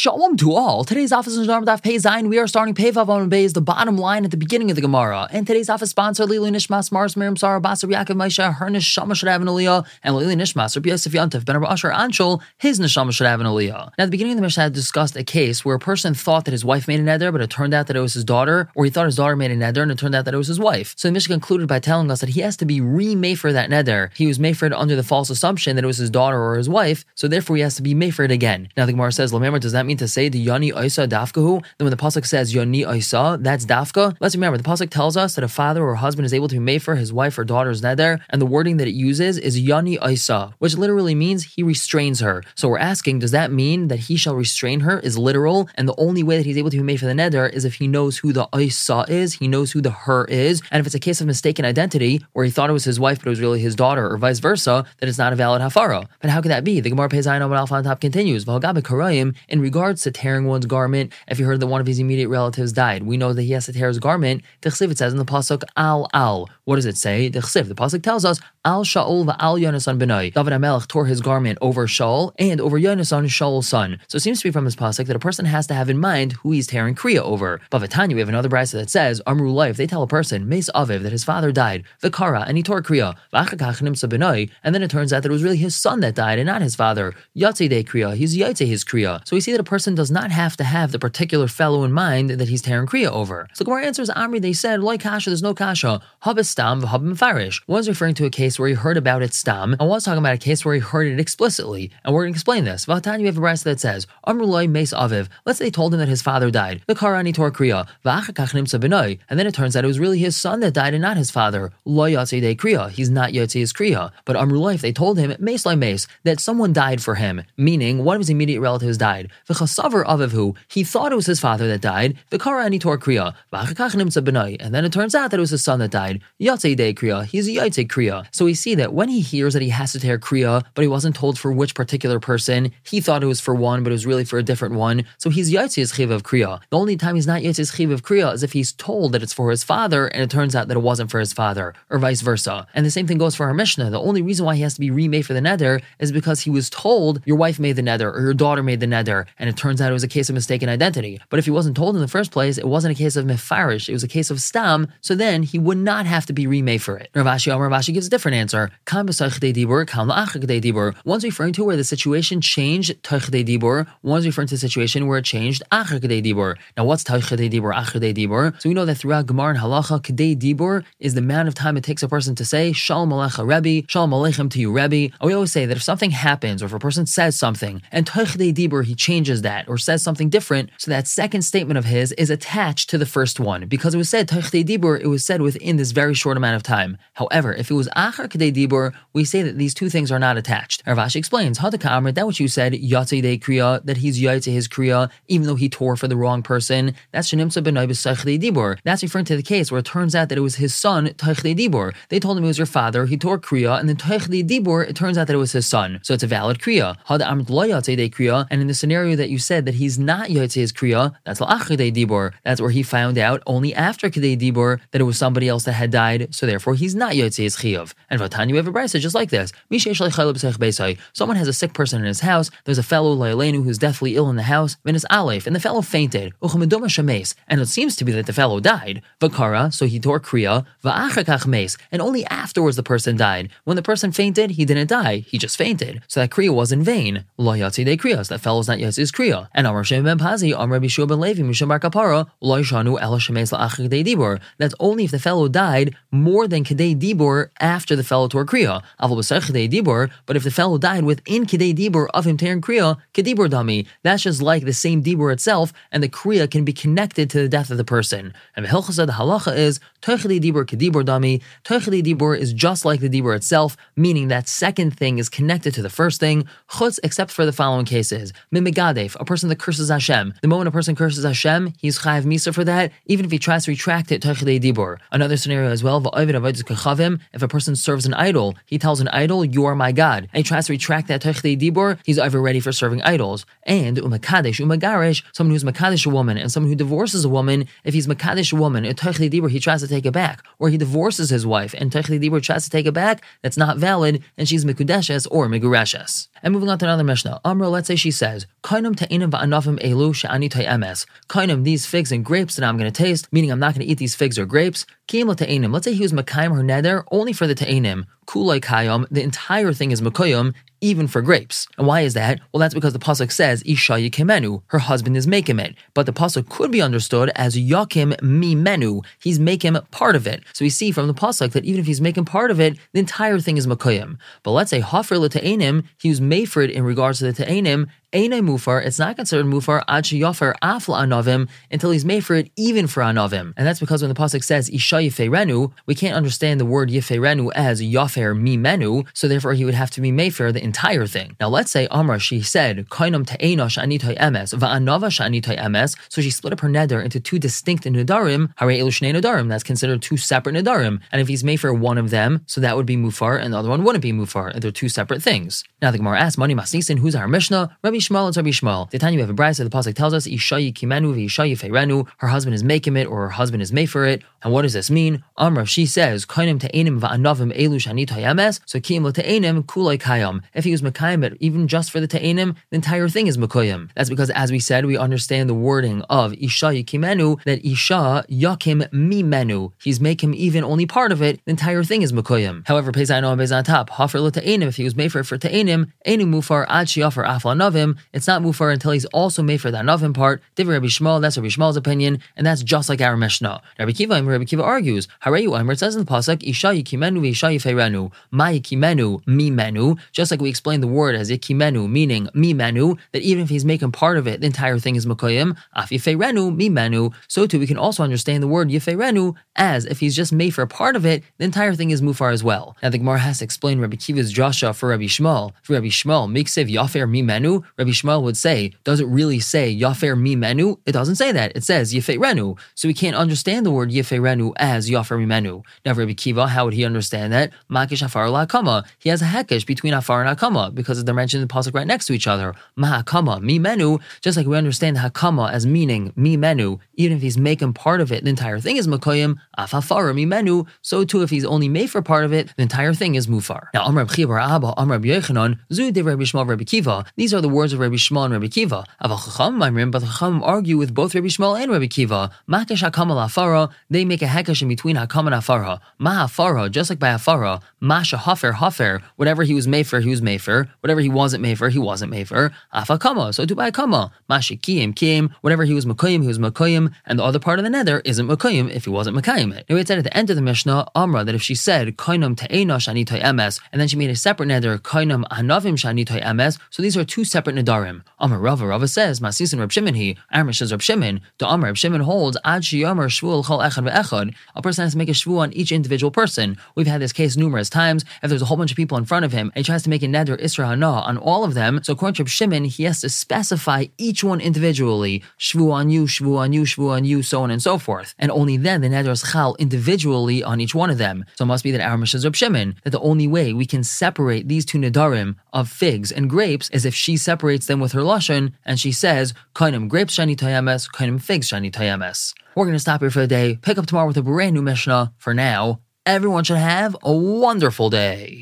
Shalom to all. Today's office is Narm Daf Pei Zayin. We are starting Pei Vav on Bay is the bottom line at the beginning of the Gemara. And today's office sponsor Lili Nishmas Mars Miriam Sarah Basar Yaakov Maisha her Neshama should have an Aliyah and Lili Nishmas Rabbi Yosef Ben Asher Anshul his Neshama should have an Aliyah. Now at the beginning of the Mishnah discussed a case where a person thought that his wife made a neder, but it turned out that it was his daughter, or he thought his daughter made a neder and it turned out that it was his wife. So the Mishnah concluded by telling us that he has to be re-made that neder. He was made under the false assumption that it was his daughter or his wife, so therefore he has to be made again. Now the Gemara says, Lamemar, does that mean to say the Yoni Isa Dafkahu? Then when the Pasuk says Yoni Isa, that's Dafka. Let's remember, the Pasuk tells us that a father or husband is able to be made for his wife or daughter's neder, and the wording that it uses is Yoni Isa, which literally means he restrains her. So we're asking, does that mean that he shall restrain her is literal, and the only way that he's able to be made for the neder is if he knows who the Isa is, he knows who the her is, and if it's a case of mistaken identity, where he thought it was his wife but it was really his daughter, or vice versa, then it's not a valid hafara. But how could that be? The Gemara Pezayin Alpha on top continues, in regards to tearing one's garment, if you heard that one of his immediate relatives died, we know that he has to tear his garment. The it says in the pasuk al al. What does it say? The the pasuk tells us al Shaul al Yonasan benai. David Hamelech tore his garment over Shaul and over Yonasan Shaul's son. So it seems to be from this pasuk that a person has to have in mind who he's tearing kriya over. But Vatanya, we have another brisa that says Amru life. They tell a person Mace Aviv that his father died, Vikara, and he tore kriya. And then it turns out that it was really his son that died and not his father. Yatze de kriya. He's yatze his kriya. So we see that a person does not have to have the particular fellow in mind that he's tearing kriya over. So Gemara answers Amri. They said like kasha. There's no kasha. Habistam v'habim farish. One's referring to a case where he heard about it stam, and one's talking about a case where he heard it explicitly. And we're going to explain this. Vatani, we have a brisa that says Amrulai Mace Aviv. Let's say told him that his father died. The Karani tor kriya. And then it turns out it was really his son that died and not his father. Lo yatze de kriya. He's not yatze his kriya. But Amrulai, if they told him Mace like Mace that someone died for him, meaning one of his immediate relatives died. V'chasaver avivhu, he thought it was his father that died. V'kara ani tor kriya. And then it turns out that it was his son that died. Yatzei de kriya. He's a yatzei kriya. So we see that when he hears that he has to tear kriya, but he wasn't told for which particular person, he thought it was for one, but it was really for a different one. So he's yatzei his chiv of kriya. The only time he's not yatzei his chiv of kriya is if he's told that it's for his father, and it turns out that it wasn't for his father, or vice versa. And the same thing goes for our Mishnah. The only reason why he has to be remade for the neder is because he was told your wife made the neder or your daughter made the neder, and it turns out it was a case of mistaken identity. But if he wasn't told in the first place, it wasn't a case of mefarish, it was a case of stam, so then he would not have to be remade for it. Rav Ashi Amar Rav Ashi gives a different answer. One's referring to where the situation changed dibur, one's referring to the situation where it changed dibur. Now what's dibur, dibur? So we know that throughout Gemara and Halacha, dibur is the amount of time it takes a person to say Shalom Alecha Rebbe, Shalom Aleichem to you Rebbe. We always say that if something happens or if a person says something and Dibur he changes that or says something different, so that second statement of his is attached to the first one. Because it was said Dibur, it was said within this very short amount of time. However, if it was Achar Kadei Dibur, we say that these two things are not attached. Rav Ashi explains, Hadaka Amr, that what you said, Yatzei Kriya, that he's Yatzei his Kriya, even though he tore for the wrong person, that's Shanimsa Ben Dibur. That's referring to the case where it turns out that it was his son, Toichdei Dibur. They told him it was your father, he tore Kriya, and then Toichdei Dibur, it turns out that it was his son. So it's a valid Kriya. Had Amr De Kriya, and in the scenario that you said that he's not Yatzei's Kriya, that's La'achidei Dibur. That's where he found out only after Kedei Dibor that it was somebody else that had died, so therefore he's not Yatzei's Chiyav. And Vatani, we have a brisa just like this. Someone has a sick person in his house, there's a fellow Lailenu who's deathly ill in the house, and it's Aleph, and the fellow fainted, and it seems to be that the fellow died. Vakara, so he tore Kriya, and only afterwards the person died. When the person fainted, he didn't die, he just fainted. So that Kriya was in vain. Lo Yatzei Kriyas, that fellow's not Yatzei's Kriya. And Amar Shem ben Pazi, Amar Bishua ben Levi, Mishum Bar Kapara, Lo Yishanu El Shemes La'achik Dibur. That's only if the fellow died more than Kedei Dibur after the fellow tore Kriya. Aval Dibur, but if the fellow died within Kedei Dibur of him tearing Kriya, Kedibur Dami, that's just like the same Dibur itself, and the Kriya can be connected to the death of the person. And the the halacha is Toichli Dibur Kedibur Dami. Toichli Dibur is just like the Dibur itself, meaning that second thing is connected to the first thing, chutz, except for the following cases. Mimigadef, a person that curses Hashem. The moment a person curses Hashem, he's chayiv misa for that, even if he tries to retract it, Toichli Dibur. Another scenario as well, if a person serves an idol, he tells an idol, You are my God. And he tries to retract that Toichli Dibur, he's ever ready for serving idols. And Umakadesh, Umagarish, someone who's Makadesh a woman, and someone who divorces a woman, if he's Makadesh a woman, a Dibur, he tries to take it back, or he divorces his wife and Techli Dibur tries to take it back, that's not valid, and she's Mikudeshes or Migureshes. And moving on to another Mishnah, Amra, let's say she says, Va'anavim elu. Kainam, these figs and grapes that I'm going to taste, meaning I'm not going to eat these figs or grapes. Let's say he was Makaim her neder only for the ta'inim. Kulai kayam, the entire thing is Makoyam, even for grapes. And why is that? Well, that's because the pasuk says Isha yikemenu, her husband is making it. But the pasuk could be understood as Yakim Mimenu, he's making part of it. So we see from the pasuk that even if he's making part of it, the entire thing is Makoyim. But let's say Hafer L'Ta'enim, he was made in regards to the Ta'enim, Mufar, it's not considered mufar ad yofer afla anovim until he's made for it even for anovim. And that's because when the pasuk says isha yifeirenu, we can't understand the word yifeirenu as yafer mimenu, so therefore he would have to be made for the entire thing. Now let's say Amra, she said, kainam te'ena sh'anitoy emes, va'anava sh'anitoy emes, so she split up her neder into two distinct nedarim, hare elu shnei nedarim, that's considered two separate nedarim. And if he's made for one of them, so that would be mufar, and the other one wouldn't be mufar. and They're two separate things. Now the Gemara asks, Mani Masnisin, who's our Mishnah? Rabbi Shmuel and Rabbi Shmuel. The time you have a bride, so the pasuk tells us Ishayi kimenu v'Ishayi feirenu. Her husband is making it, or her husband is made for it. And what does this mean? Amra, she says Kainim te'enim va'anavim elu shani tayames. So kiyim te'enim kulay kayam. If he was mekayim it, even just for the te'enim, the entire thing is mekoyim. That's because, as we said, we understand the wording of Ishayi kimenu that Isha yakim mimenu. He's making even only part of it. The entire thing is mekoyim. However, pezaino and on top. Hafer te'enim. If he was made for it for te'enim, enu mufar ad shiafar afla navim. It's not mufar until he's also made for that novim part. Divrei Rabbi Shmuel, that's Rabbi Shmuel's opinion, and that's just like our Mishnah. Rabbi Kiva, Rabbi Kiva argues, Hareyu Aimer, it says in the pasuk, Isha yikimenu v'Isha yifeirenu, ma yikimenu mi menu, just like we explained the word as yikimenu, meaning mi menu, that even if he's making part of it, the entire thing is makoyim, af yifeirenu mi menu, so too we can also understand the word yifeirenu as if he's just made for a part of it, the entire thing is mufar as well. Now the Gemara has to explain Rabbi Kiva's Joshua for Rabbi Shmuel. For Rabbi Shmuel, miksev yafer mi menu, Rabbi Shmuel would say, does it really say Yafer mi menu? It doesn't say that. It says Renu. So we can't understand the word Renu as Yafer mi menu. Now, Rabbi Kiva, how would he understand that? Makish Afar Akama. He has a hekesh between Afar and Akama because they're mentioned in the pasuk right next to each other. Mahakama, mi menu. Just like we understand Hakama as meaning mi menu, even if he's making part of it, the entire thing is Makoyim. Afafara mi menu. So too, if he's only made for part of it, the entire thing is Mufar. Now, Amr Chiva Abba, Amr Yochanan, Zu de Rabbi Shmuel, Rabbi Kiva. These are the words of Rabbi Shmuel and Rabbi Kiva. But the Chacham argue with both Rabbi Shmuel and Rabbi Kiva. Makesh hakam afara, they make a hekesh in between hakam and afara. Ma hafara, just like by afara, masha hafer hafer, whatever he was made for, he was made for. Whatever he wasn't made for, he wasn't made for. Afakama, so to by kama. Mashi kiyim kiyim, whatever he was makoyim, he was makoyim, and the other part of the nether isn't makoyim if he wasn't makayim it. Now it said at the end of the Mishnah, Amra, that if she said kainam te'ena shani emes, and then she made a separate nether, kainam anavim shani emes, so these are two separate nedarim. Amar Rava, Rava says, Masis and Reb Shimon he, Amr says Reb Shimon, the Amr Reb Shimon holds, Ad Shiyamar Shvuel Chol Echad Ve'echad, a person has to make a shvu on each individual person. We've had this case numerous times. If there's a whole bunch of people in front of him, and he tries to make a neder Isra Hana on all of them, so according to Reb Shimon, he has to specify each one individually, shvu on you, shvu on you, shvu on you, so on and so forth. And only then the neder is chal individually on each one of them. So it must be that our Mishnah Reb Shimon, that the only way we can separate these two nedarim of figs and grapes is if she separates them with her lashon and she says, Kainim grapes shani tayames, kainim figs shani tayames. We're going to stop here for the day. Pick up tomorrow with a brand new Mishnah. For now, everyone should have a wonderful day.